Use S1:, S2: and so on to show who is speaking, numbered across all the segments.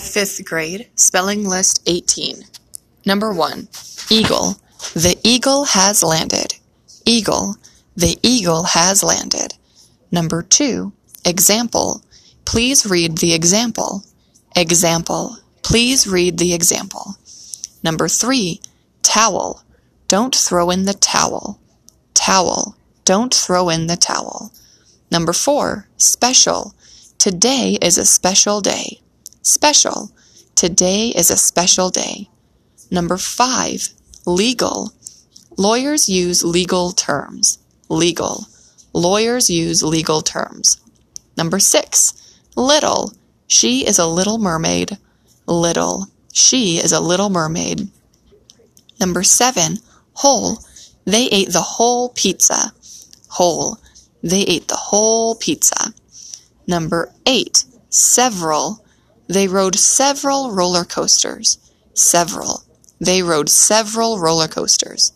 S1: Fifth grade, spelling list 18. Number 1. Eagle. The eagle has landed. Eagle. The eagle has landed. Number 2. Example. Please read the example. Example. Please read the example. Number 3. Towel. Don't throw in the towel. Towel. Don't throw in the towel. Number 4. Special. Today is a special day. Special. Today is a special day. Number 5. Legal. Lawyers use legal terms. Legal. Lawyers use legal terms. Number 6. Little. She is a little mermaid. Little. She is a little mermaid. Number 7. Whole. They ate the whole pizza. Whole. They ate the whole pizza. Number 8. Several. They rode several roller coasters. Several. They rode several roller coasters.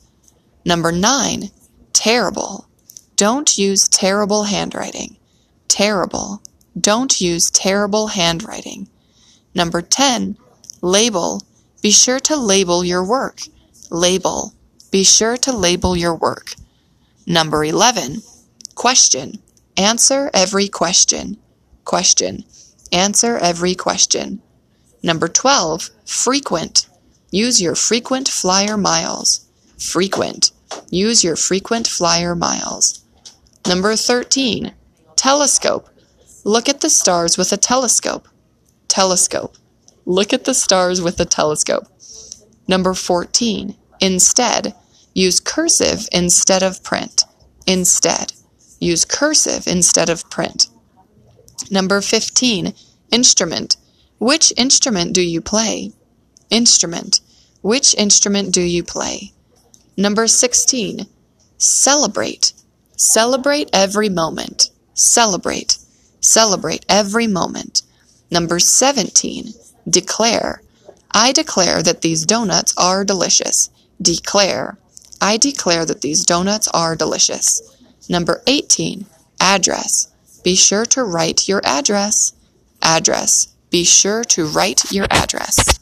S1: Number 9. Terrible. Don't use terrible handwriting. Terrible. Don't use terrible handwriting. Number 10. Label. Be sure to label your work. Label. Be sure to label your work. Number 11. Question. Answer every question. Question. Answer every question. Number 12. Frequent. Use your frequent flyer miles. Frequent. Use your frequent flyer miles. Number 13. Telescope. Look at the stars with a telescope. Telescope. Look at the stars with a telescope. Number 14. Instead. Use cursive instead of print. Instead. Use cursive instead of print. Number 15. Instrument. Which instrument do you play? Instrument. Which instrument do you play? Number 16. Celebrate. Celebrate every moment. Celebrate. Celebrate every moment. Number 17. Declare. I declare that these donuts are delicious. Declare. I declare that these donuts are delicious. Number 18. Address. Be sure to write your address. Address. Be sure to write your address.